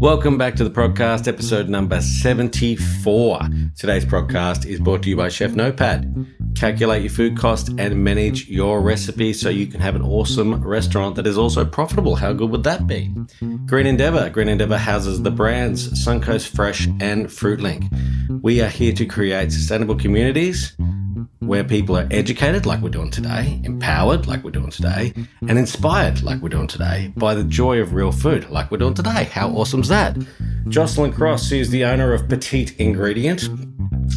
Welcome back to the podcast, episode number 74. Today's podcast is brought to you by Chef Notepad. Calculate your food cost and manage your recipe so you can have an awesome restaurant that is also profitable. How good would that be? Green Endeavour. Green Endeavour houses the brands Suncoast Fresh and Fruitlink. We are here to create sustainable communities where people are educated, like we're doing today, empowered, like we're doing today, and inspired, like we're doing today, by the joy of real food, like we're doing today. How awesome's that? Jocelyn Cross is the owner of Petite Ingredient.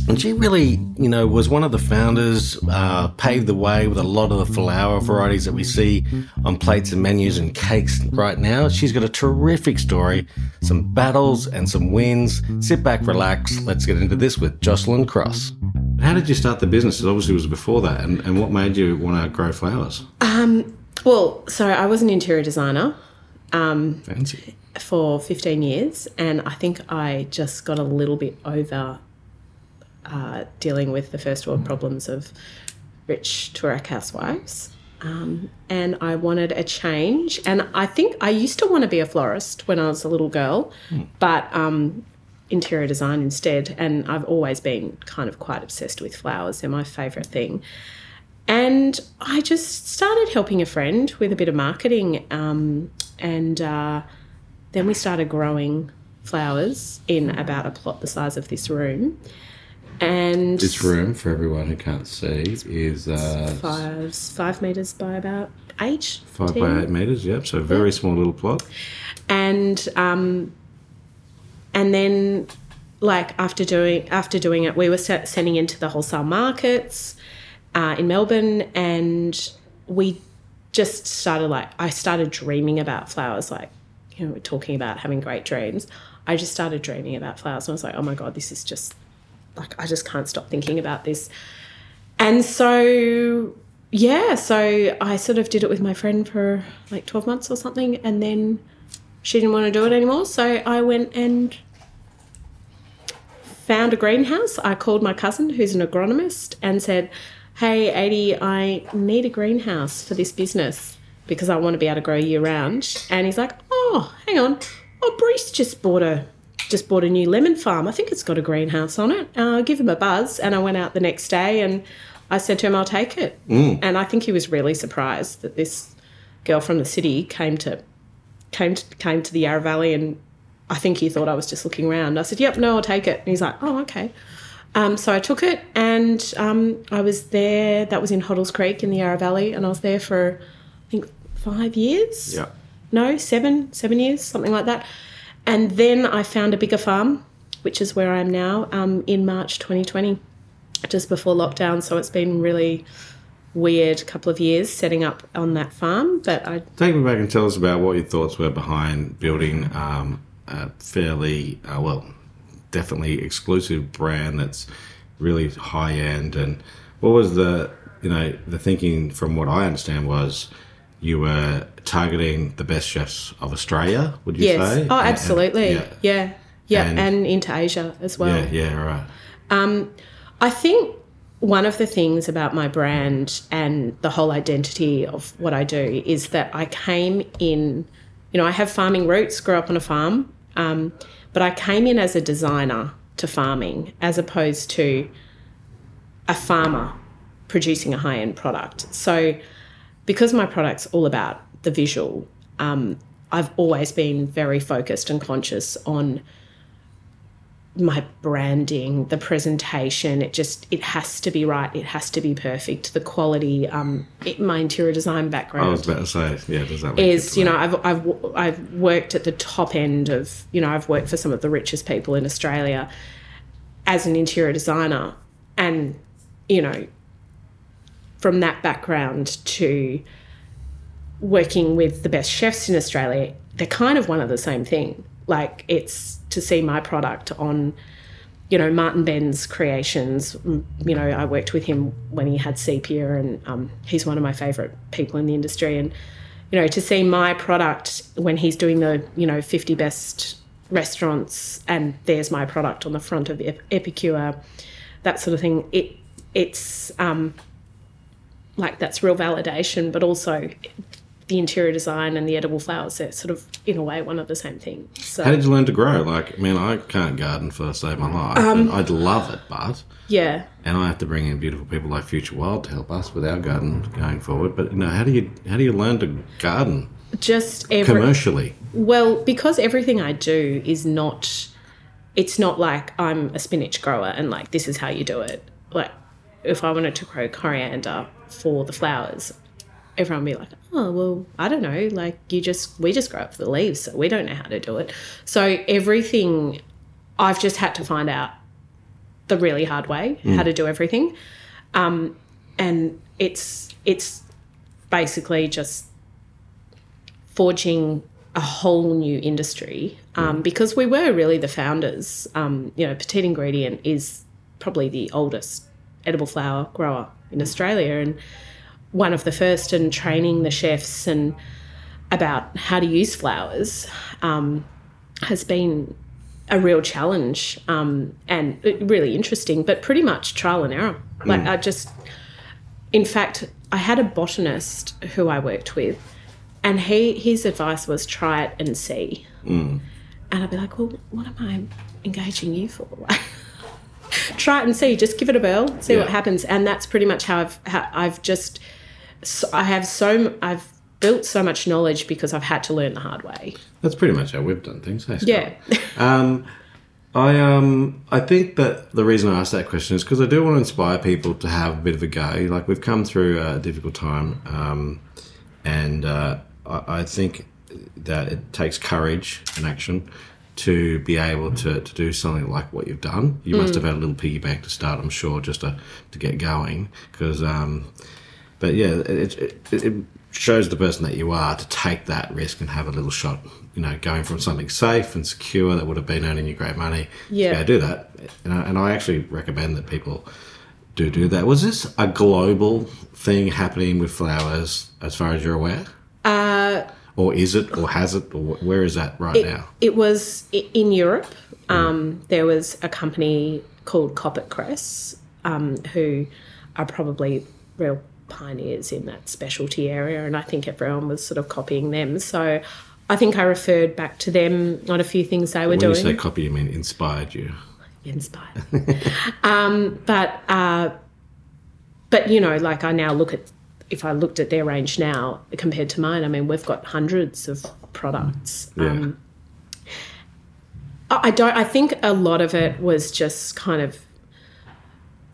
And she really, you know, was one of the founders, uh, paved the way with a lot of the flower varieties that we see on plates and menus and cakes right now. She's got a terrific story, some battles and some wins. Sit back, relax. Let's get into this with Jocelyn Cross. How did you start the business? It obviously was before that. And, and what made you want to grow flowers? Um, well, so I was an interior designer um, Fancy. for 15 years, and I think I just got a little bit over uh, dealing with the first world problems of rich Toorak housewives. Um, and I wanted a change. And I think I used to want to be a florist when I was a little girl, but um, interior design instead. And I've always been kind of quite obsessed with flowers, they're my favourite thing. And I just started helping a friend with a bit of marketing. Um, and uh, then we started growing flowers in about a plot the size of this room. And This room, for everyone who can't see, is uh, five five meters by about eight. five 10. by eight metres. Yep, so very small little plot. and um, and then like after doing after doing it, we were se- sending into the wholesale markets uh, in Melbourne, and we just started like I started dreaming about flowers. Like you know, we're talking about having great dreams. I just started dreaming about flowers, and I was like, oh my god, this is just like I just can't stop thinking about this. And so yeah, so I sort of did it with my friend for like 12 months or something and then she didn't want to do it anymore, so I went and found a greenhouse. I called my cousin who's an agronomist and said, "Hey, 80, I need a greenhouse for this business because I want to be able to grow year round." And he's like, "Oh, hang on. Oh, Bruce just bought a just bought a new lemon farm. I think it's got a greenhouse on it. Uh, give him a buzz. And I went out the next day and I said to him, I'll take it. And I think he was really surprised that this girl from the city came to came to, came to the Yarra Valley and I think he thought I was just looking around. I said, Yep, no, I'll take it. And he's like, Oh, okay. Um, so I took it and um, I was there. That was in Hoddles Creek in the Yarra Valley, and I was there for I think five years Yeah. no, seven, seven years, something like that. And then I found a bigger farm, which is where I am now, um, in March 2020, just before lockdown. So it's been really weird couple of years setting up on that farm. But I, Take me back and tell us about what your thoughts were behind building um, a fairly, uh, well, definitely exclusive brand that's really high end. And what was the, you know, the thinking from what I understand was you were targeting the best chefs of Australia, would you yes, say? oh, And- and- absolutely, yeah. yeah, yeah, And- and, into Asia as well. Yeah, yeah, right. Um, I think one of the things about my brand and the whole identity of what I do is that I came in, you know, I have farming roots, grew up on a farm, um, but I came in as a designer to farming as opposed to a farmer producing a high end product. So, because my product's all about the visual, um, I've always been very focused and conscious on my branding, the presentation. It just it has to be right. It has to be perfect. The quality. Um, it, my interior design background. I was about to say, yeah, does that is you know I've, I've I've worked at the top end of you know I've worked for some of the richest people in Australia as an interior designer and you know from that background to working with the best chefs in Australia they're kind of one of the same thing like it's to see my product on you know Martin Benn's creations. You know, I worked with him when he had Sepia, and um, he's one of my favourite people in the industry. And you know, to see my product when he's doing the you know fifty best restaurants, and there's my product on the front of Epicure, that sort of thing. It it's um, like that's real validation, but also the interior design and the edible flowers, they're sort of, in a way, one of the same thing. So, How did you learn to grow? Like, I mean, I can't garden for the save my life. Um, I'd love it, but yeah. and I have to bring in beautiful people like Future Wild to help us with our garden going forward. But you know, how do you how do you learn to garden Just every. commercially? Well, because everything I do is not, it's not like I'm a spinach grower and like this is how you do it. Like, if I wanted to grow coriander for the flowers, everyone would be like, oh, well, I don't know. Like, you just, we just grow up the leaves, so we don't know how to do it. So, everything, I've just had to find out the really hard way how to do everything. Um, and it's, it's basically just forging a whole new industry um, because we were really the founders. Um, you know, Petite Ingredient is probably the oldest edible flower grower in Australia and one of the first in training the chefs and about how to use flowers um, has been a real challenge um, and really interesting, but pretty much trial and error. Like I just, in fact, I had a botanist who I worked with, and he his advice was try it and see. And I'd be like, well, what am I engaging you for? try it and see. Just give it a whirl, see what happens. And that's pretty much how I've how I've just so I have so I've built so much knowledge because I've had to learn the hard way. That's pretty much how we've done things. Hey? Yeah. Um, I um I think that the reason I asked that question is because I do want to inspire people to have a bit of a go. Like we've come through a difficult time, um, and uh, I, I think that it takes courage and action to be able to, to do something like what you've done. You must have had a little piggy bank to start, I'm sure, just to, to get going. Because, um, but yeah, it, it, it shows the person that you are to take that risk and have a little shot. You know, going from something safe and secure that would have been earning you great money. Yeah. to do that. And I, and I actually recommend that people do do that. Was this a global thing happening with flowers, as far as you're aware? Uh, Or is it, or has it, or where is that right now? It was in Europe. Um, there was a company called Koppert Cress, um, who are probably real pioneers in that specialty area, and I think everyone was sort of copying them. So I think I referred back to them on a few things they were When doing. you say copy, you mean inspired you. inspired. um, but uh, but you know, like I now look at if I looked at their range now compared to mine, I mean, we've got hundreds of products. Yeah. Um, I I don't. I think a lot of it was just kind of.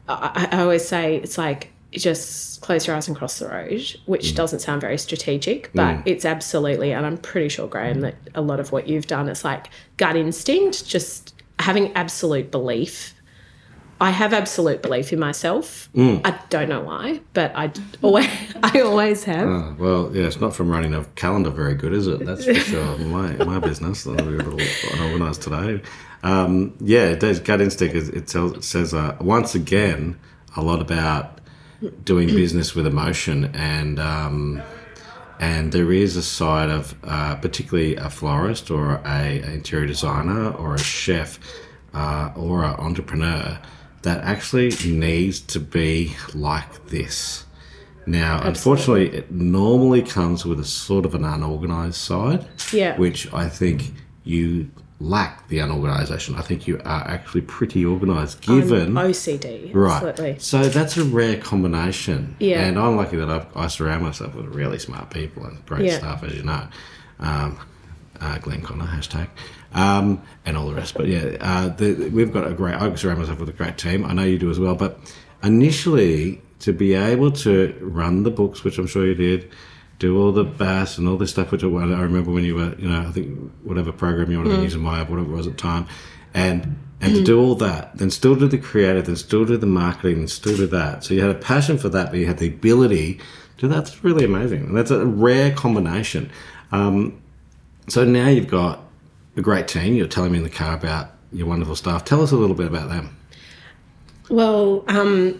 I, I always say it's like just close your eyes and cross the road, which doesn't sound very strategic, but it's absolutely. And I'm pretty sure, Graham, that a lot of what you've done is like gut instinct, just having absolute belief. I have absolute belief in myself. I don't know why, but I always, I always have. Oh, well, yeah, it's not from running a calendar very good, is it? That's for sure. My my business, a little unorganised today. Um, yeah, it does. Gut instinct. is- It, tells, it says uh, once again a lot about doing business with emotion, and um, and there is a side of uh, particularly a florist or a, a interior designer or a chef uh, or an entrepreneur that actually needs to be like this. Now, unfortunately, it normally comes with a sort of an unorganized side, Yeah. which I think you lack the unorganization. I think you are actually pretty organized, given OCD, Right. absolutely. So that's a rare combination. Yeah. And I'm lucky that I've, I surround myself with really smart people and great Yeah. staff, as you know. Um, uh, Glenn Connor, hashtag. Um, and all the rest. But yeah, uh, the, we've got a great, I surround myself with a great team. I know you do as well. But initially, to be able to run the books, which I'm sure you did, do all the BAS and all this stuff, which I, I remember when you were, you know, I think whatever program you want to be using, my app, whatever it was at the time, and and to do all that, then still do the creative, then still do the marketing, and still do that. So you had a passion for that, but you had the ability to. That's really amazing. And that's a rare combination. Um, so now you've got a great team. You're telling me in the car about your wonderful staff. Tell us a little bit about them. Well, um,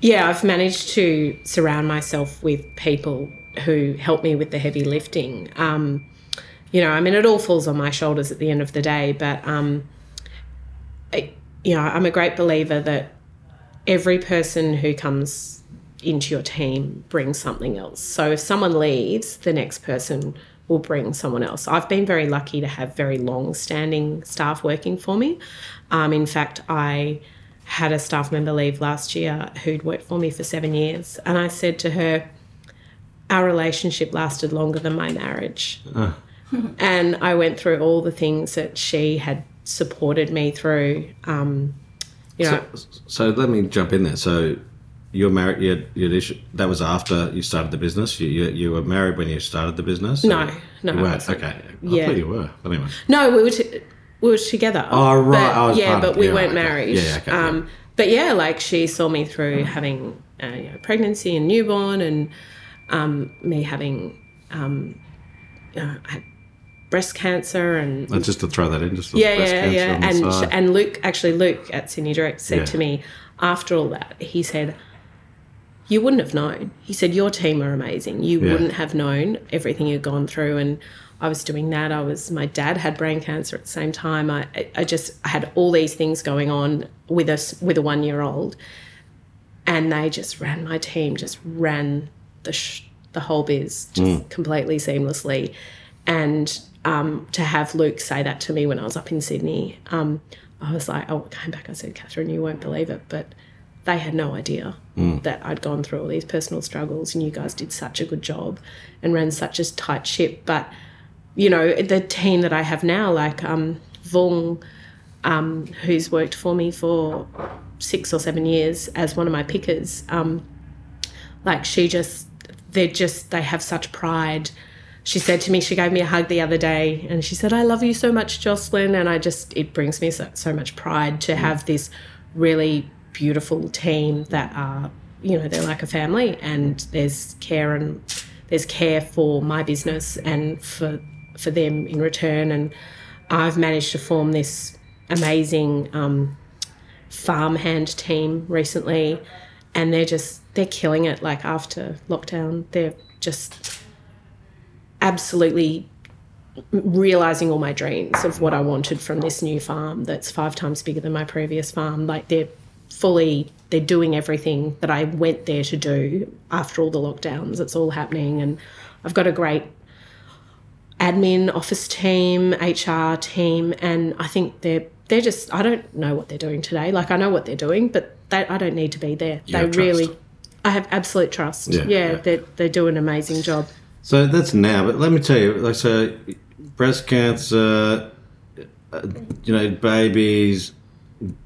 yeah, I've managed to surround myself with people who help me with the heavy lifting. Um, you know, I mean, it all falls on my shoulders at the end of the day, but, um, you know, I'm a great believer that every person who comes into your team brings something else. So if someone leaves, the next person will bring someone else. I've been very lucky to have very long standing staff working for me. Um, in fact, I had a staff member leave last year who'd worked for me for seven years. And I said to her, Our relationship lasted longer than my marriage. and I went through all the things that she had supported me through. Um, you know, So, so let me jump in there. So you're married. You, you that was after you started the business. You, you, you were married when you started the business. No, no, you weren't. Okay, I Yeah. thought you were. But anyway, No, we were t- we were together. Oh, right. But, I was yeah, but we yeah, weren't okay. married. Yeah, yeah, okay, yeah. um, But yeah, like she saw me through having uh, you know, pregnancy and newborn, and um, me having um, you know, had breast cancer and Uh, just to throw that in, just yeah, breast yeah, cancer yeah. And and Luke actually Luke at Sydney Direct said Yeah. to me after all that, he said, "You wouldn't have known." He said, "Your team are amazing. You Yeah. wouldn't have known everything you'd gone through." And I was doing that. I was my dad had brain cancer at the same time. I I just I had all these things going on with us with a one year old, and they just ran my team just ran the sh- the whole biz just completely seamlessly. And um, to have luke say that to me when i was up in sydney um, i was like oh came back. I said catherine you won't believe it but they had no idea that i'd gone through all these personal struggles and you guys did such a good job and ran such a tight ship. But you know the team that i have now like um, vung um, who's worked for me for six or seven years as one of my pickers. Um, like she just, they're just, they have such pride. She said to me, she gave me a hug the other day and she said, I love you so much, Jocelyn. And I just, it brings me so, so much pride to have this really beautiful team that are, you know, they're like a family and there's care and there's care for my business and for, for them in return. And I've managed to form this amazing um, farmhand team recently, and they're just they're killing it. Like after lockdown, they're just absolutely realizing all my dreams of what I wanted from this new farm that's five times bigger than my previous farm. Like they're fully they're doing everything that I went there to do after all the lockdowns. It's all happening and I've got a great admin office team, HR team and I think they're they're just I don't know what they're doing today. Like I know what they're doing, but they, I don't need to be there. they trust. I have absolute trust. Yeah, Yeah, yeah. They, they do an amazing job. So that's now, but let me tell you, like, so breast cancer, you know, babies,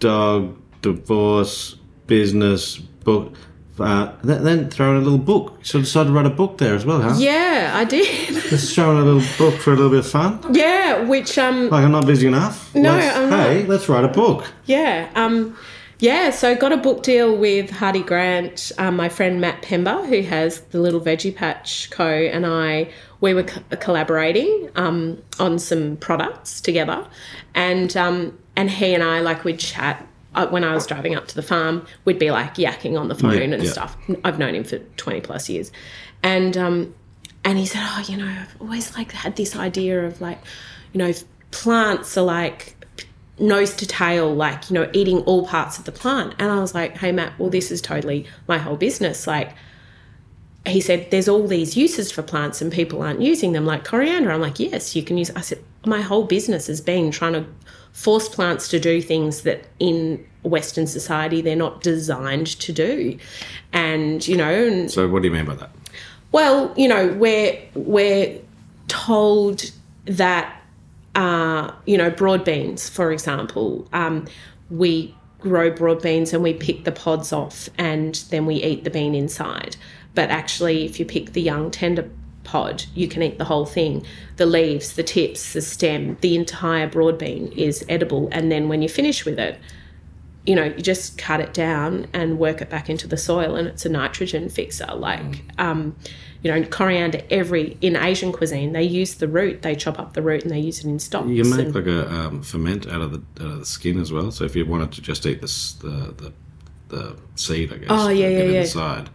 dog, divorce, business, book, uh, then, throw in a little book. So decided to write a book there as well, huh? Yeah, I did. Just showing a little book for a little bit of fun. yeah, which um Like I'm not busy enough. No, Let's- I'm not. Let's write a book. Yeah. Um, yeah, so got a book deal with Hardie Grant, um, my friend Mat Pember, who has the Little Veggie Patch Co. and I, we were co- collaborating um, on some products together. And, um, and he and I, like, we'd chat. Uh, when I was driving up to the farm, we'd be like yakking on the phone Yeah, and yeah. stuff. I've known him for 20 plus years. And, um, and he said, Oh, you know, I've always like had this idea of like, you know, plants are like nose to tail, like, you know, eating all parts of the plant. And I was like, hey, Mat, well, this is totally my whole business. Like, he said, there's all these uses for plants and people aren't using them, like coriander. I'm like, yes, you can use. I said, my whole business has been trying to force plants to do things that in Western society they're not designed to do. And, you know, and So what do you mean by that? well, you know, we're we're told that uh, you know broad beans, for example, um, we grow broad beans and we pick the pods off and then we eat the bean inside. But actually, if you pick the young tender pod, you can eat the whole thing. The leaves, the tips, the stem, the entire broad bean is edible. And then when you finish with it, you know, you just cut it down and work it back into the soil, and it's a nitrogen fixer. Like, um, you know, coriander. Every in Asian cuisine, they use the root. They chop up the root and they use it in stocks. You make and- like a um, ferment out of the out of the skin as well. So if you wanted to just eat this the the, the seed, I guess. Oh, yeah, yeah, yeah. Inside.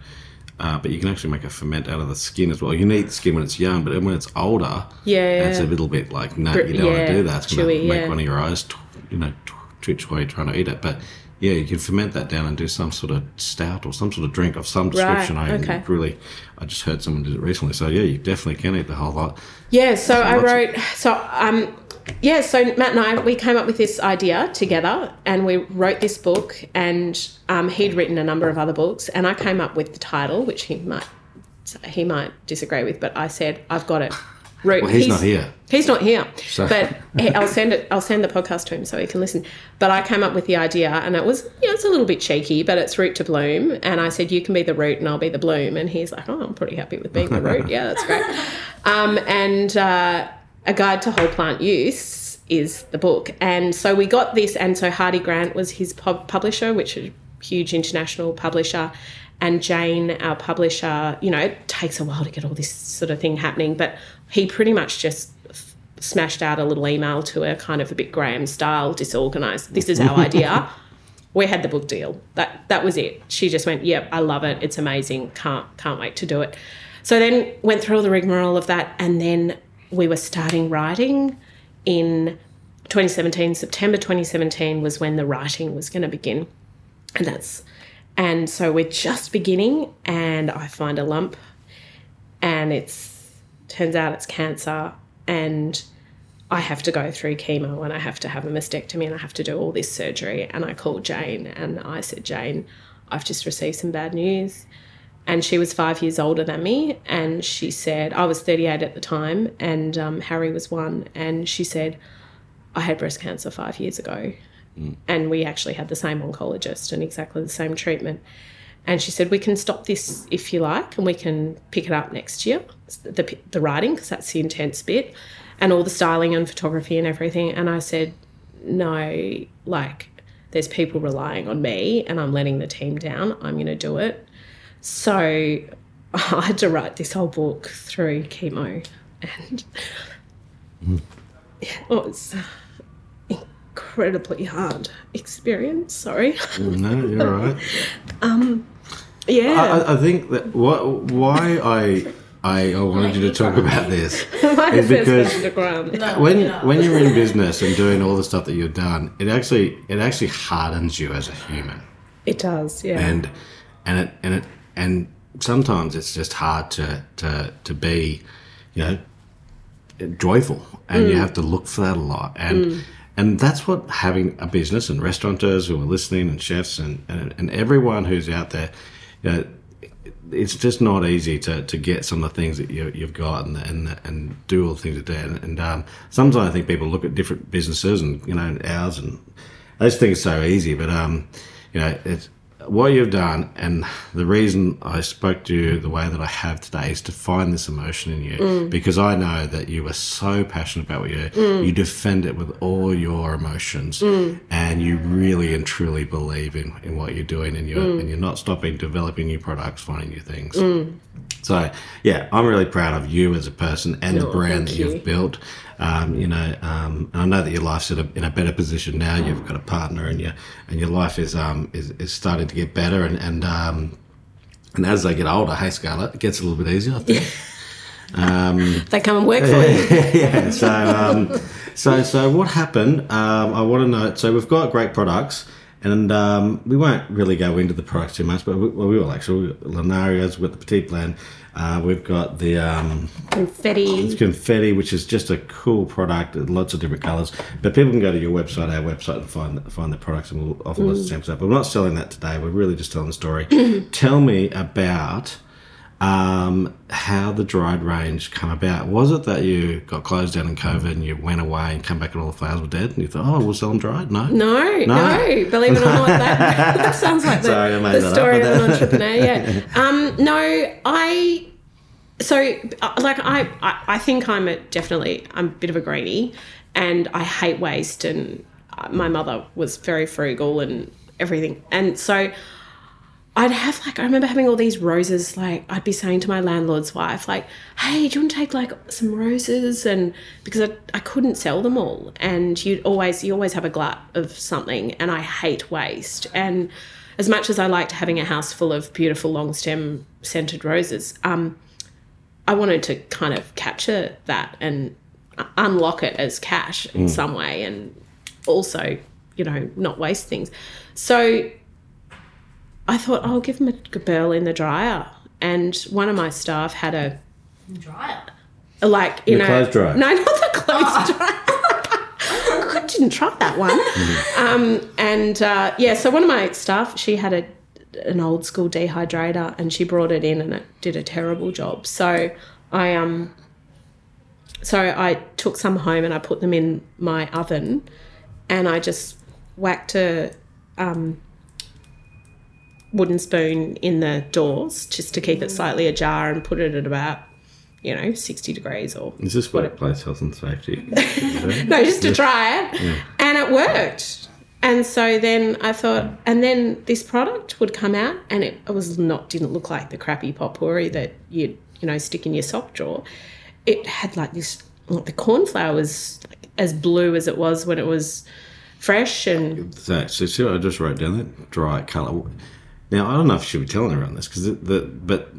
Uh, but you can actually make a ferment out of the skin as well. You need the skin when it's young, but when it's older, yeah, it's a little bit like no, you don't want to do that. It's going to make yeah. one of your eyes, you know, tw- twitch while you're trying to eat it. But yeah, you can ferment that down and do some sort of stout or some sort of drink of some description. I okay. really, I just heard someone did it recently. So yeah, you definitely can eat the whole lot. Yeah, so I of- wrote so um yeah, so Mat and I we came up with this idea together and we wrote this book and um, he'd written a number of other books and I came up with the title which he might he might disagree with but I said I've got it. Root. Well, he's not here. He's not here. So- But I'll send it. I'll send the podcast to him so he can listen. But I came up with the idea, and it was, you know, it's a little bit cheeky, but it's root to bloom. And I said, you can be the root, and I'll be the bloom. And he's like, oh, I'm pretty happy with being the root. Yeah, that's great. Um, and uh, a guide to whole plant use is the book. And so we got this, and so Hardie Grant was his pub- publisher, which is a huge international publisher. And Jane, our publisher, you know, it takes a while to get all this sort of thing happening, but he pretty much just f- smashed out a little email to her, kind of a bit Graham style, disorganized. This is our idea. We had the book deal. That that was it. She just went, "Yep, I love it. It's amazing. Can't can't wait to do it." So then went through all the rigmarole of that, and then we were starting writing in 2017. September 2017 was when the writing was going to begin, and that's and so we're just beginning, and I find a lump, and it's turns out it's cancer, and I have to go through chemo, and I have to have a mastectomy, and I have to do all this surgery. And I called Jane, and I said, Jane, I've just received some bad news. And she was five years older than me, and she said I was 38 at the time, and um, Harry was one, and she said I had breast cancer five years ago, and we actually had the same oncologist and exactly the same treatment. And she said, We can stop this if you like, and we can pick it up next year, the, the writing, because that's the intense bit, and all the styling and photography and everything. And I said, No, like, there's people relying on me, and I'm letting the team down. I'm going to do it. So I had to write this whole book through chemo, and hmm. it was incredibly hard experience. Sorry. No, you're all right. Um, Yeah. I, I think that what why I I, I wanted you to talk about this is because person when when you're in business and doing all the stuff that you've done, it actually it actually hardens you as a human, It does, yeah. and and it and it and sometimes it's just hard to to to be, you know, joyful, and you mm. have to look for that a lot, and mm. and that's what having a business and restaurateurs who are listening and chefs and and, and everyone who's out there, know. It's just not easy to, to get some of the things that you, you've got and, and and do all the things that do. And, um, sometimes I think people look at different businesses and you know ours and think it's so easy. But um, you know, it's what you've done, and the reason I spoke to you the way that I have today is to find this emotion in you. Mm. Because I know that you are so passionate about what you do. Mm. You defend it with all your emotions, mm. and you really and truly believe in, in what you're doing, and you're and you're not stopping developing new products, finding new things. So yeah, I'm really proud of you as a person and the Oh, brand that you've built. Um, you know, um, and I know that your life's in a, in a better position now. You've got a partner, and your and your life is um is, is starting to get better. And and um, and as they get older, hey Scarlett, it gets a little bit easier. I think. they come and work for you. yeah. So, um, so, so what happened? Um, I want to know. So we've got great products, and um, we won't really go into the products too much, but we, well, we will actually. Linarias with the Petit Plan. Uh, we've got the um, Confetti. confetti, which is just a cool product, lots of different colours. But people can go to your website, our website, and find find the products, and we'll offer lots of samples. But we're not selling that today. We're really just telling the story. Tell me about um, how the dried range come about. Was it that you got closed down in COVID and you went away and come back and all the flowers were dead, and you thought, oh, we'll sell them dried? No, No, no, No. believe it or not, that, that sounds like the, Sorry, I made the that story of an entrepreneur. Yeah. Um, no, I. So, uh, like, I, I, I think I'm a definitely I'm a bit of a greenie, and I hate waste. And uh, my mother was very frugal and everything, and so I'd have like I remember having all these roses. Like I'd be saying to my landlord's wife, like, "Hey, do you want to take like some roses?" And because I, I couldn't sell them all, and you'd always you always have a glut of something, and I hate waste. And as much as I liked having a house full of beautiful long stem scented roses, um, I wanted to kind of capture that and unlock it as cash in some way, and also you know, not waste things. So I thought I'll give them a burl in the dryer. And one of my staff had a Dryer. like you The know clothes dryer. no not the clothes dryer I didn't try that one um, and uh, yeah so one of my staff she had a an old school dehydrator and she brought it in and it did a terrible job so I um so I took some home and I put them in my oven and I just whacked a um, wooden spoon in the doors just to keep it mm. slightly ajar and put it at about you know 60 degrees or Is this workplace health and safety? no, just to try it. And it worked. And so then I thought, mm. and then this product would come out, and it, it was not didn't look like the crappy potpourri that you'd, you know stick in your sock drawer. It had like this. Like the cornflower was as blue as it was when it was fresh, and So, so see what I just wrote down that dry color. Now I don't know if you should be telling everyone this because the but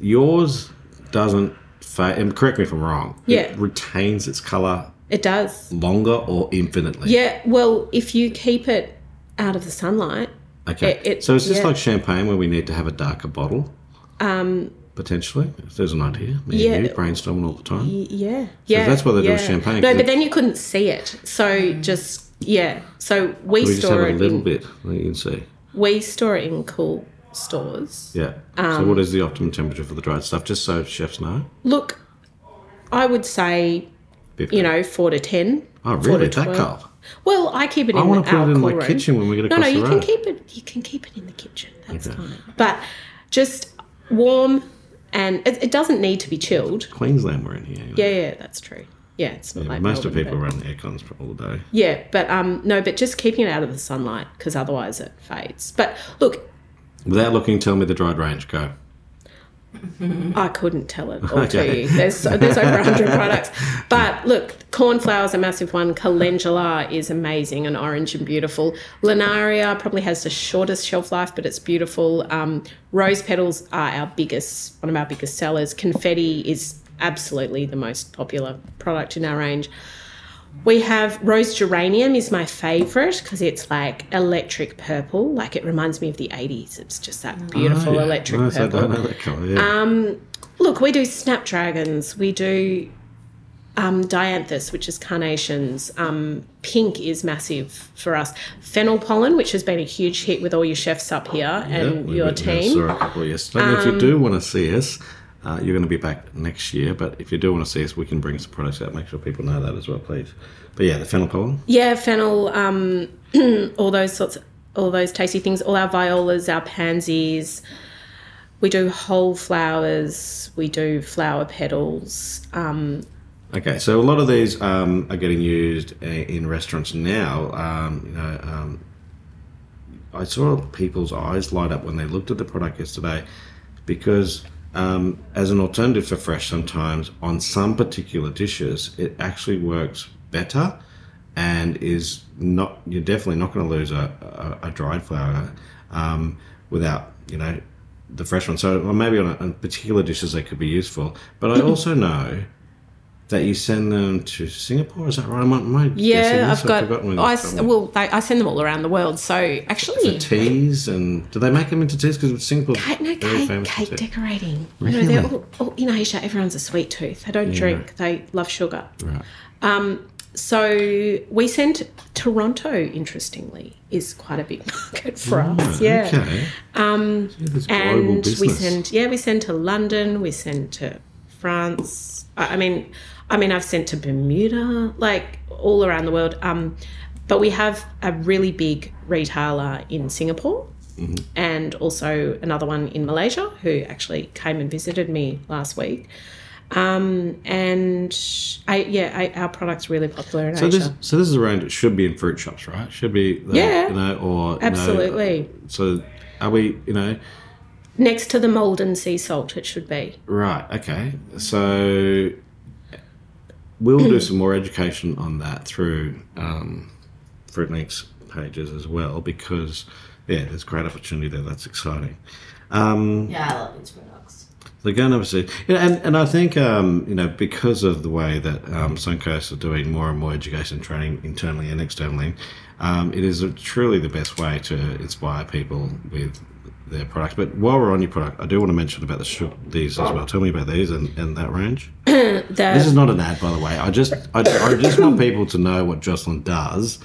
yours doesn't fade. And correct me if I'm wrong. Yeah. it retains its color it does. longer or infinitely. Yeah. Well, if you keep it out of the sunlight, Okay. It- it- so it's just yeah. like champagne where we need to have a darker bottle? um, Potentially, if there's an idea. Me Yeah. and you brainstorming all the time. y- yeah, yeah. that's why they do yeah. with champagne, No, but then you couldn't see it. So just yeah. So we, We just have store a little in bit that you can see. We store it in cool stores. Yeah. Um, so what is the optimum temperature for the dried stuff? Just so chefs know. Look, I would say 50. you know four to ten. Oh, really? That 12. cold? Well, I keep it in I want to put it in my room. kitchen when we get No, across no, the you road. can keep it. You can keep it in the kitchen. That's Okay. fine. But just warm, and it, it doesn't need to be chilled. Queensland we're in here. you know. Yeah, yeah, that's true. Yeah, it's not Yeah, like most of people but- run air cons for all day. Yeah, but um, no, but just keeping it out of the sunlight because otherwise it fades. But look, Without looking, tell me the dried range. Go. I couldn't tell it all Okay. to you. There's there's over 100 products. But look, cornflower is a massive one. Calendula is amazing and orange and beautiful. Linaria probably has the shortest shelf life, but it's beautiful. Um, rose petals are our biggest, one of our biggest sellers. Confetti is absolutely the most popular product in our range. We have rose geranium is my favorite because it's like electric purple. Like it reminds me of the 80s. It's just that beautiful Oh, yeah. electric Nice, I purple. don't know that colour. Yeah. Um, look, we do snapdragons. We do um, dianthus, which is carnations. Um, pink is massive for us. Fennel pollen, which has been a huge hit with all your chefs up here and we your team. Um, Saw a couple yesterday. And if you do want to see us, uh, you're going to be back next year. But if you do want to see us, we can bring some products out. Make sure people know that as well, please. But yeah, the fennel pollen. Yeah, fennel, um, all those sorts of, all those tasty things. All our violas, our pansies. We do whole flowers. We do flower petals. Um, Okay, so a lot of these um, are getting used uh, in restaurants now. Um, you know, um, I saw people's eyes light up when they looked at the product yesterday, because um, as an alternative for fresh, sometimes on some particular dishes, it actually works better, and is not. You're definitely not going to lose a, a, a dried flower um, without you know the fresh one. So or maybe on, a, on particular dishes they could be useful, but I also know that you send them to Singapore. Is that right? Am I, am I yeah. I've got. forgotten I, they're s- from. well, they, I send them all around the world. So actually, teas and do they make them into teas? Because Singapore Cake, no, cake, cake decorating. Really? You know, all, all, in Asia, everyone's a sweet tooth. They don't drink. They love sugar. Right. Um, so we send Toronto. Interestingly, is quite a big market for us. Yeah. Okay. Um, Yeah, global and business. we send yeah we send to London. We send to France. I mean, I mean I've sent to Bermuda, like all around the world. Um, but we have a really big retailer in Singapore. Mm-hmm. And also another one in Malaysia who actually came and visited me last week. Um, and I, yeah, I, our product's really popular in So Asia. this, so this is around. It should be in fruit shops, right? Should be, the, Yeah. you know, or you know, Absolutely. so are we, you know, Next to the Maldon sea salt, it should be. right? Okay, so we'll do some more education on that through um, Fruitlink's pages as well, because yeah, there's great opportunity there. That's exciting. Um, Yeah, I love these products. They're going You know, and and I think um, you know because of the way that um, Suncoast are doing more and more education training internally and externally, um, it is a, truly the best way to inspire people with their products. But while we're on your product, I do want to mention about the sh- these as well. Tell me about these and, and that range. The, This is not an ad, by the way. I just I, I just want people to know what Jocelyn does.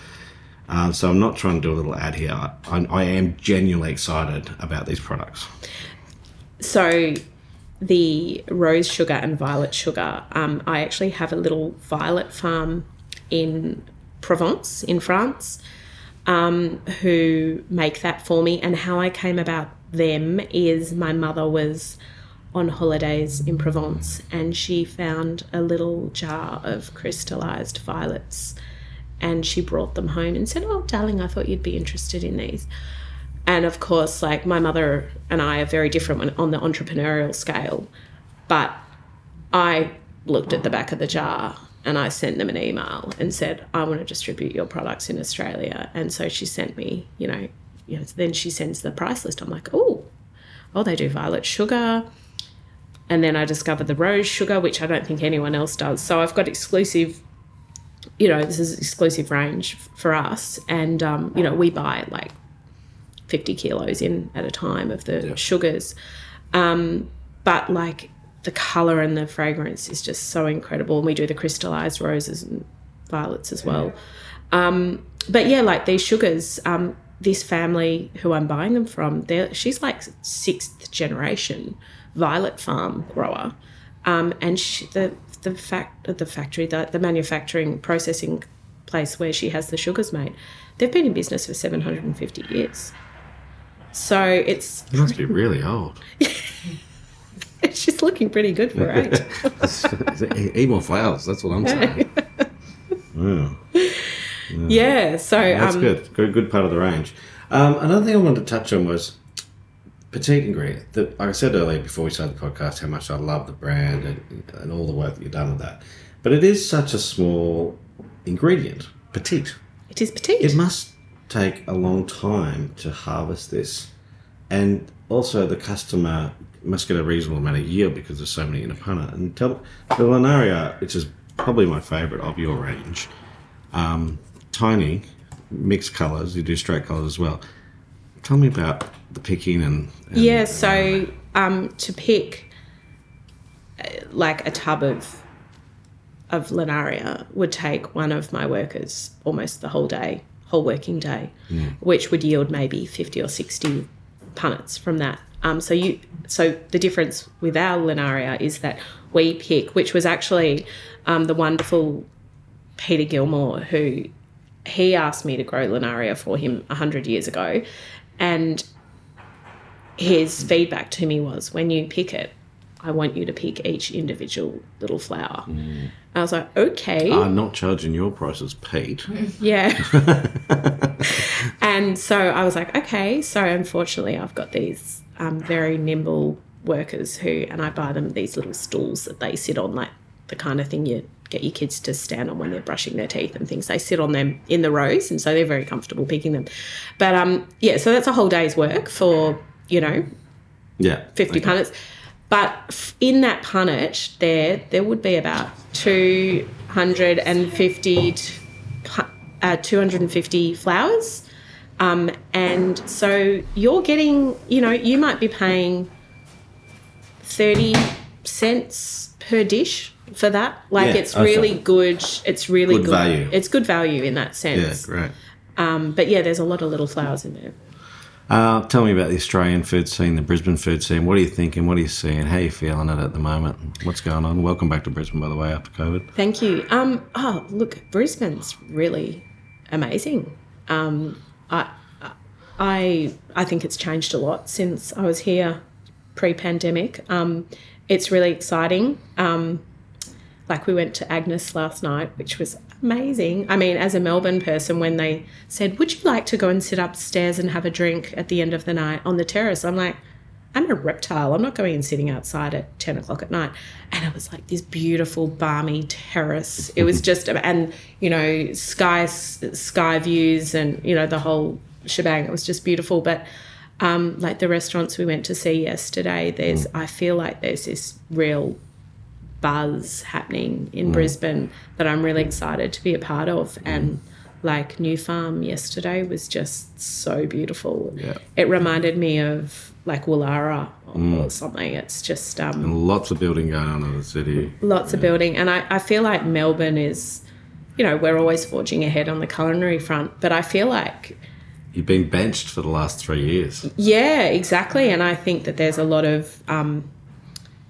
Um, so I'm not trying to do a little ad here. I, I am genuinely excited about these products. so the rose sugar and violet sugar. Um, I actually have a little violet farm in Provence, in France, um, who make that for me. And how I came about them is my mother was on holidays in Provence and she found a little jar of crystallized violets and she brought them home and said, Oh, darling, I thought you'd be interested in these. And of course, like my mother and I are very different on the entrepreneurial scale. But I looked at the back of the jar and I sent them an email and said, I want to distribute your products in Australia. And so she sent me, you know, you know then she sends the price list. I'm like, oh, oh, they do violet sugar. And then I discovered the rose sugar, which I don't think anyone else does. So I've got exclusive, you know, this is exclusive range for us. And, um, you know, we buy like 50 kilos in at a time of the sugars. Um, but like the color and the fragrance is just so incredible. And we do the crystallized roses and violets as well. Um, but yeah, like these sugars, um, this family who I'm buying them from, she's like sixth generation violet farm grower. Um, and she, the the fact the factory the, the manufacturing processing place where she has the sugars made, they've been in business for 750 years. So it's You must be really old. she's looking pretty good for eight. Eat more flowers. That's what I'm saying. Yeah, yeah. So that's um, good. Good, good part of the range. Um, another thing I wanted to touch on was petite ingredient. That like I said earlier before we started the podcast, how much I love the brand and, and all the work that you've done with that. But it is such a small ingredient, petite. it is petite. It must take a long time to harvest this, and also the customer must get a reasonable amount of yield because there's so many in a punnet. And tell the Linaria, which is probably my favourite of your range, um, tiny, mixed colours. You do straight colours as well. Tell me about the picking and, and Yeah, so um, to pick uh, like a tub of of linaria would take one of my workers almost the whole day, whole working day, which would yield maybe fifty or sixty punnets from that. Um, so you, so the difference with our linaria is that we pick, which was actually um, the wonderful Peter Gilmore who he asked me to grow linaria for him hundred years ago, and his feedback to me was when you pick it, I want you to pick each individual little flower. I was like, okay, I'm not charging your prices, Pete. yeah. and so I was like, okay. So unfortunately, I've got these um, very nimble workers who, and I buy them these little stools that they sit on, like the kind of thing you get your kids to stand on when they're brushing their teeth and things. They sit on them in the rows, and so they're very comfortable picking them. But um, yeah, so that's a whole day's work for you know Yeah, 50 okay. punnets. But in that punnet, there there would be about 250 uh, 250 flowers. Um, and so you're getting, you know, you might be paying 30 cents per dish for that. Like Yeah, it's okay. really good. It's really Good good. value. It's good value in that Yeah, sense. great. Um, but yeah, there's a lot of little flowers in there. Uh, tell me about the Australian food scene, the Brisbane food scene. What are you thinking? What are you seeing? How are you feeling it at the moment? What's going on? Welcome back to Brisbane, by the way, after COVID. Thank you. Um, oh, look, Brisbane's really amazing. Um, I, I, I think it's changed a lot since I was here pre-pandemic. Um, it's really exciting. Um, like we went to Agnes last night, which was amazing. I mean, as a Melbourne person, when they said, "Would you like to go and sit upstairs and have a drink at the end of the night on the terrace?" I'm like, I'm a reptile. I'm not going and sitting outside at 10 o'clock at night. And it was like this beautiful, balmy terrace. It was just, and, you know, sky, sky views and, you know, the whole shebang. It was just beautiful. But Um, like the restaurants we went to see yesterday, there's mm. I feel like there's this real buzz happening in mm. Brisbane that I'm really mm. excited to be a part of. And like New Farm yesterday was just so beautiful. Yeah. It reminded me of like Woollahra or, or something. It's just um, Lots of building going on in the city. lots of building. And I, I feel like Melbourne is, you know, we're always forging ahead on the culinary front, but I feel like You've been benched for the last three years. Yeah, exactly. And I think that there's a lot of, um,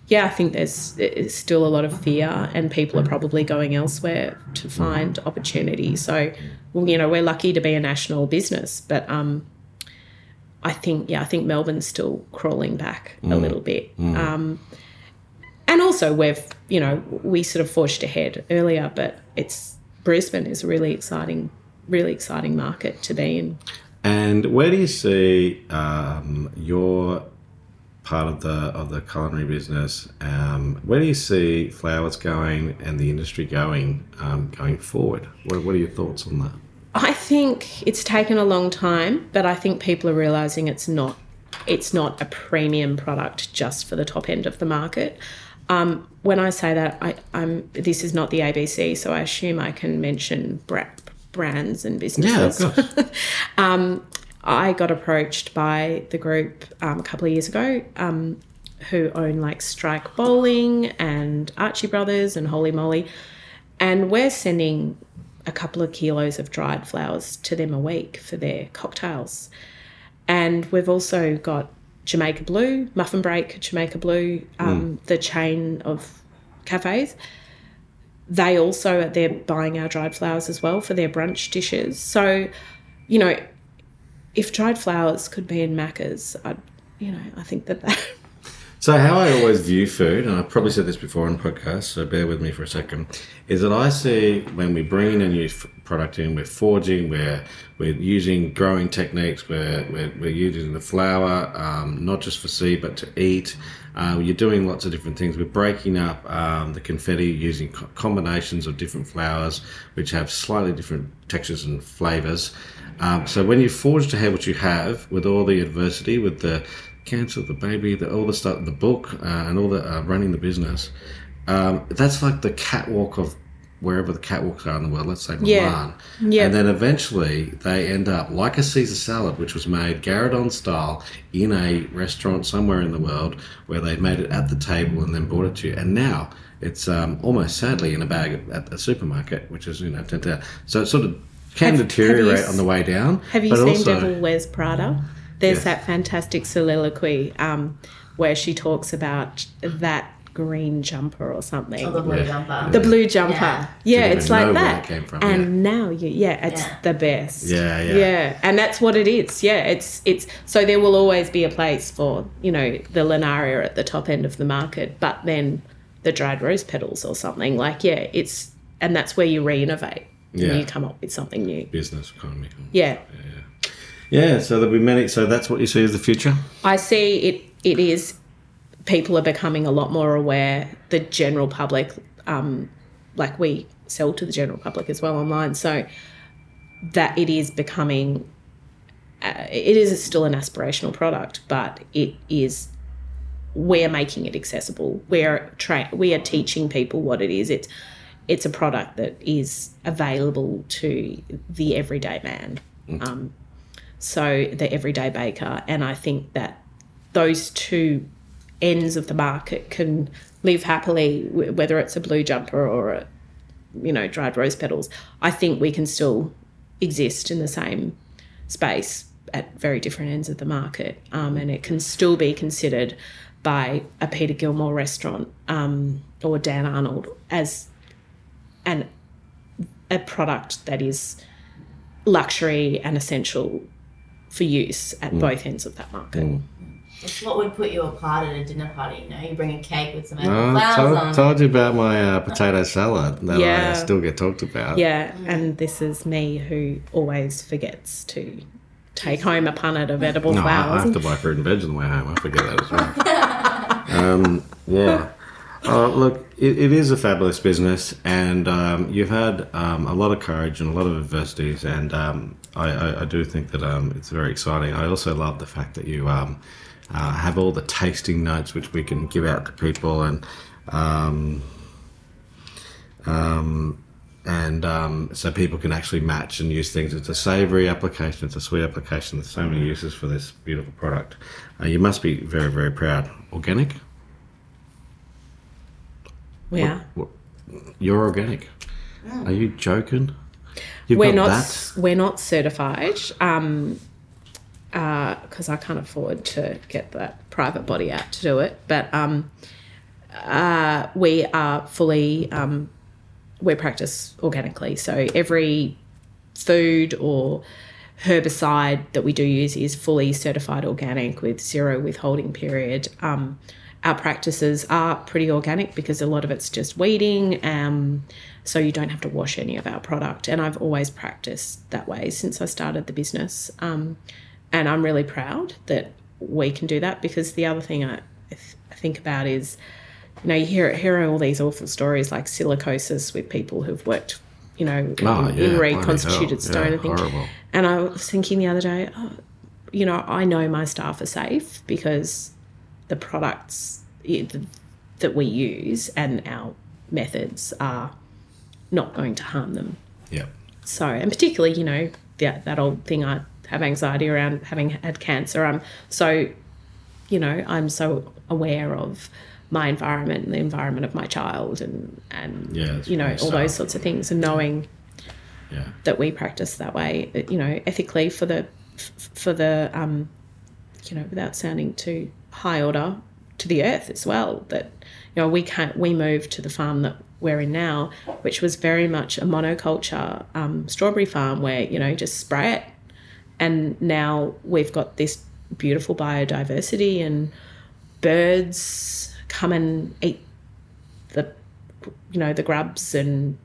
yeah, I think there's, there's still a lot of fear, and people are probably going elsewhere to find opportunity. So, well, you know, we're lucky to be a national business, but um, I think, yeah, I think Melbourne's still crawling back a little bit. Um, and also, we've, you know, we sort of forged ahead earlier, but it's Brisbane is a really exciting, really exciting market to be in. And where do you see um, your part of the of the culinary business? Um, where do you see flowers going and the industry going um, going forward? What, what are your thoughts on that? I think it's taken a long time, but I think people are realizing it's not it's not a premium product just for the top end of the market. Um, when I say that, I, I'm this is not the ABC, so I assume I can mention bra- brands and businesses. Yeah, of course. Um, I got approached by the group um, a couple of years ago um, who own like Strike Bowling and Archie Brothers and Holy Moly. And we're sending a couple of kilos of dried flowers to them a week for their cocktails. And we've also got Jamaica Blue, Muffin Break, Jamaica Blue, um, the chain of cafes they also they're buying our dried flowers as well for their brunch dishes. So, you know, if dried flowers could be in Macca's, I'd you know, I think that that So how I always view food, and I've probably said this before on podcasts, so bear with me for a second, is that I see when we bring in a new f- product in, we're forging, we're we're using growing techniques, we're we're, we're using the flower um, not just for seed but to eat. Uh, you're doing lots of different things. We're breaking up um, the confetti using co- combinations of different flowers, which have slightly different textures and flavors. Um, so when you forge ahead what you have with all the adversity, with the cancer, the baby, the, all the stuff, the book, uh, and all the uh, running the business. Um, that's like the catwalk of wherever the catwalks are in the world. Let's say Milan. Yeah. Yeah. And then eventually they end up like a Caesar salad, which was made gueridon style in a restaurant somewhere in the world where they made it at the table and then brought it to you. And now it's um, almost sadly in a bag at a supermarket, which is you know turned out. So it sort of can Have- have you deteriorate on the way down. Have you but seen also, Devil Wears Prada? There's Yes. that fantastic soliloquy um, where she talks about that green jumper or something. Oh, the blue Yeah. jumper. the blue jumper. Yeah. Yeah, it's even know like where that. that came from, And now you yeah, it's Yeah. the best. Yeah, yeah. Yeah. And that's what it is. Yeah. It's it's so there will always be a place for, you know, the Linaria at the top end of the market, but then the dried rose petals or something. Like, yeah, it's and that's where you re-innovate. Yeah. And you come up with something new. business economy. Yeah. Yeah, so there'll be many. So that's what you see as the future. I see it. It is people are becoming a lot more aware. The general public, um, like we sell to the general public as well online, so that it is becoming. Uh, it is still an aspirational product, but it is. We're making it accessible. We're tra- we are teaching people what it is. It's it's a product that is available to the everyday man. Um, so the everyday baker. And I think that those two ends of the market can live happily, whether it's a blue jumper or a, you know, dried rose petals. I think we can still exist in the same space at very different ends of the market, um, and it can still be considered by a Peter Gilmore restaurant um, or Dan Arnold as an a product that is luxury and essential for use at both ends of that market. It's what would put you apart at a dinner party. You know, you bring a cake with some apple I flowers told, on. told you about my uh, potato salad that I Yeah. uh, still get talked about. Yeah, and this is me who always forgets to take home a punnet of edible No, I, I have to buy fruit and veg on the way home. I forget that as well. um, yeah. Oh, look, it, it is a fabulous business, and um, you've had um, a lot of courage and a lot of adversities, and um, I, I, I do think that um, it's very exciting. I also love the fact that you um, uh, have all the tasting notes which we can give out to people, and um, and um, so people can actually match and use things. It's a savoury application, it's a sweet application. There's so many uses for this beautiful product. Uh, you must be very, very proud. Organic? We are. What- You're organic. Are you joking? You've we're got not that? we're not certified um because I can't afford to get that private body out to do it. But um, uh, we are fully um, we practice organically. So every food or herbicide that we do use is fully certified organic with zero withholding period. Um, our practices are pretty organic because a lot of it's just weeding, um, so you don't have to wash any of our product. And I've always practiced that way since I started the business. Um, and I'm really proud that we can do that because the other thing I, I th- I think about is, you know, you hear hear all these awful stories like silicosis with people who've worked, you know, Oh, in, yeah, in reconstituted stone Yeah, and things. horrible. And I was thinking the other day, oh, you know, I know my staff are safe because the products that we use and our methods are not going to harm them. Yeah. So, and particularly, you know, that, that old thing I have anxiety around having had cancer. I'm so, you know, I'm so aware of my environment and the environment of my child and, and Yeah, you know, all those sorts of things and knowing Yeah. that we practice that way, you know, ethically for the, for the, um, you know, without sounding too high order to the earth as well. That, you know, we can't, we moved to the farm that we're in now, which was very much a monoculture um, strawberry farm where, you know, just spray it. And now we've got this beautiful biodiversity and birds come and eat the, you know, the grubs and,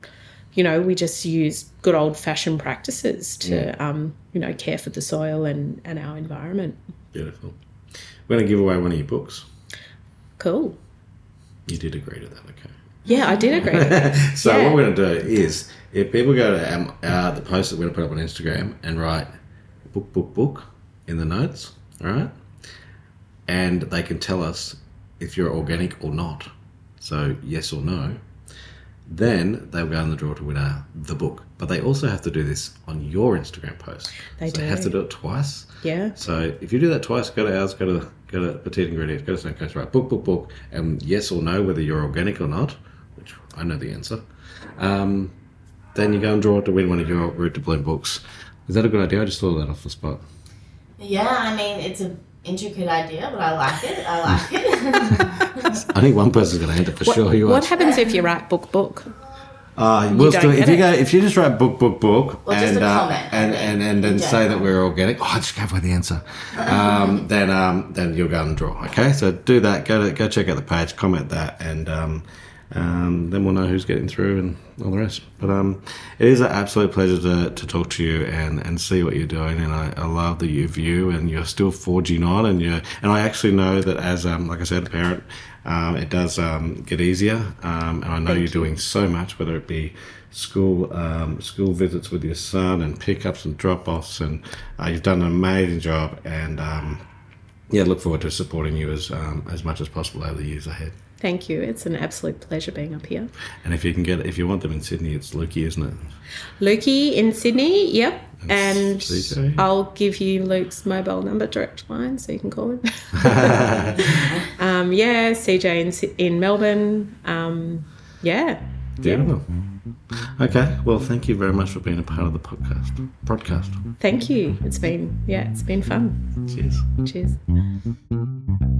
you know, we just use good old fashioned practices to, um, you know, care for the soil and, and our environment. Beautiful. We're going to give away one of your books. Cool. You did agree to that, okay? Yeah, I did agree. So Yeah. what we're going to do is, if people go to um, uh, the post that we're going to put up on Instagram and write book, book, book in the notes, all right? And they can tell us if you're organic or not. So yes or no. Then they'll go in the draw to win our, the book. But they also have to do this on your Instagram post. They so They have to do it twice. Yeah. So if you do that twice, go to ours, go to go to Petite Ingredients, go to Suncoast, right? Book, book, book, and yes or no whether you're organic or not, which I know the answer. Um, then you go and draw it to win one of your Root to Bloom books. Is that a good idea? I just thought of that off the spot. Yeah, I mean, it's an intricate idea, but I like it. I like it. I think one person's going to enter for sure. You What are. happens if you write book book? Uh, we'll still, if you go, if you just write book, book, book, Or and, uh, and, and and then say that we're organic. Oh, I just gave away the answer. Um, then um, then you'll go and draw. Okay, so do that. Go to go check out the page, comment that, and um, um, then we'll know who's getting through and all the rest. But um, it is an absolute pleasure to, to talk to you and, and see what you're doing. And I, I love that you view and you're still forging on. And you and I actually know that as um, like I said, a parent, um, it does um, get easier. Um, and I know you're doing so much, whether it be school um, school visits with your son and pickups and drop offs, and uh, you've done an amazing job. And um, yeah, look forward to supporting you as um, as much as possible over the years ahead. Thank you. It's an absolute pleasure being up here. And if you can get, if you want them in Sydney, it's Lukey, isn't it? Lukey in Sydney, yep. And CJ? I'll give you Luke's mobile number direct line so you can call him. um, yeah, CJ in, in Melbourne. Um, yeah. Beautiful. Okay, well, thank you very much for being a part of the podcast. Podcast. Thank you. It's been, yeah, it's been fun. Cheers. Cheers.